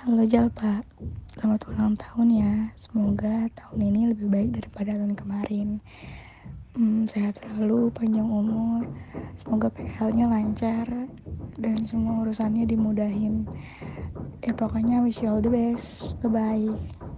Halo Jalpa, selamat ulang tahun ya. Semoga tahun ini lebih baik daripada tahun kemarin. Hmm, sehat selalu, panjang umur. Semoga PKL-nya lancar dan semua urusannya dimudahin. Ya pokoknya wish you all the best. Bye bye.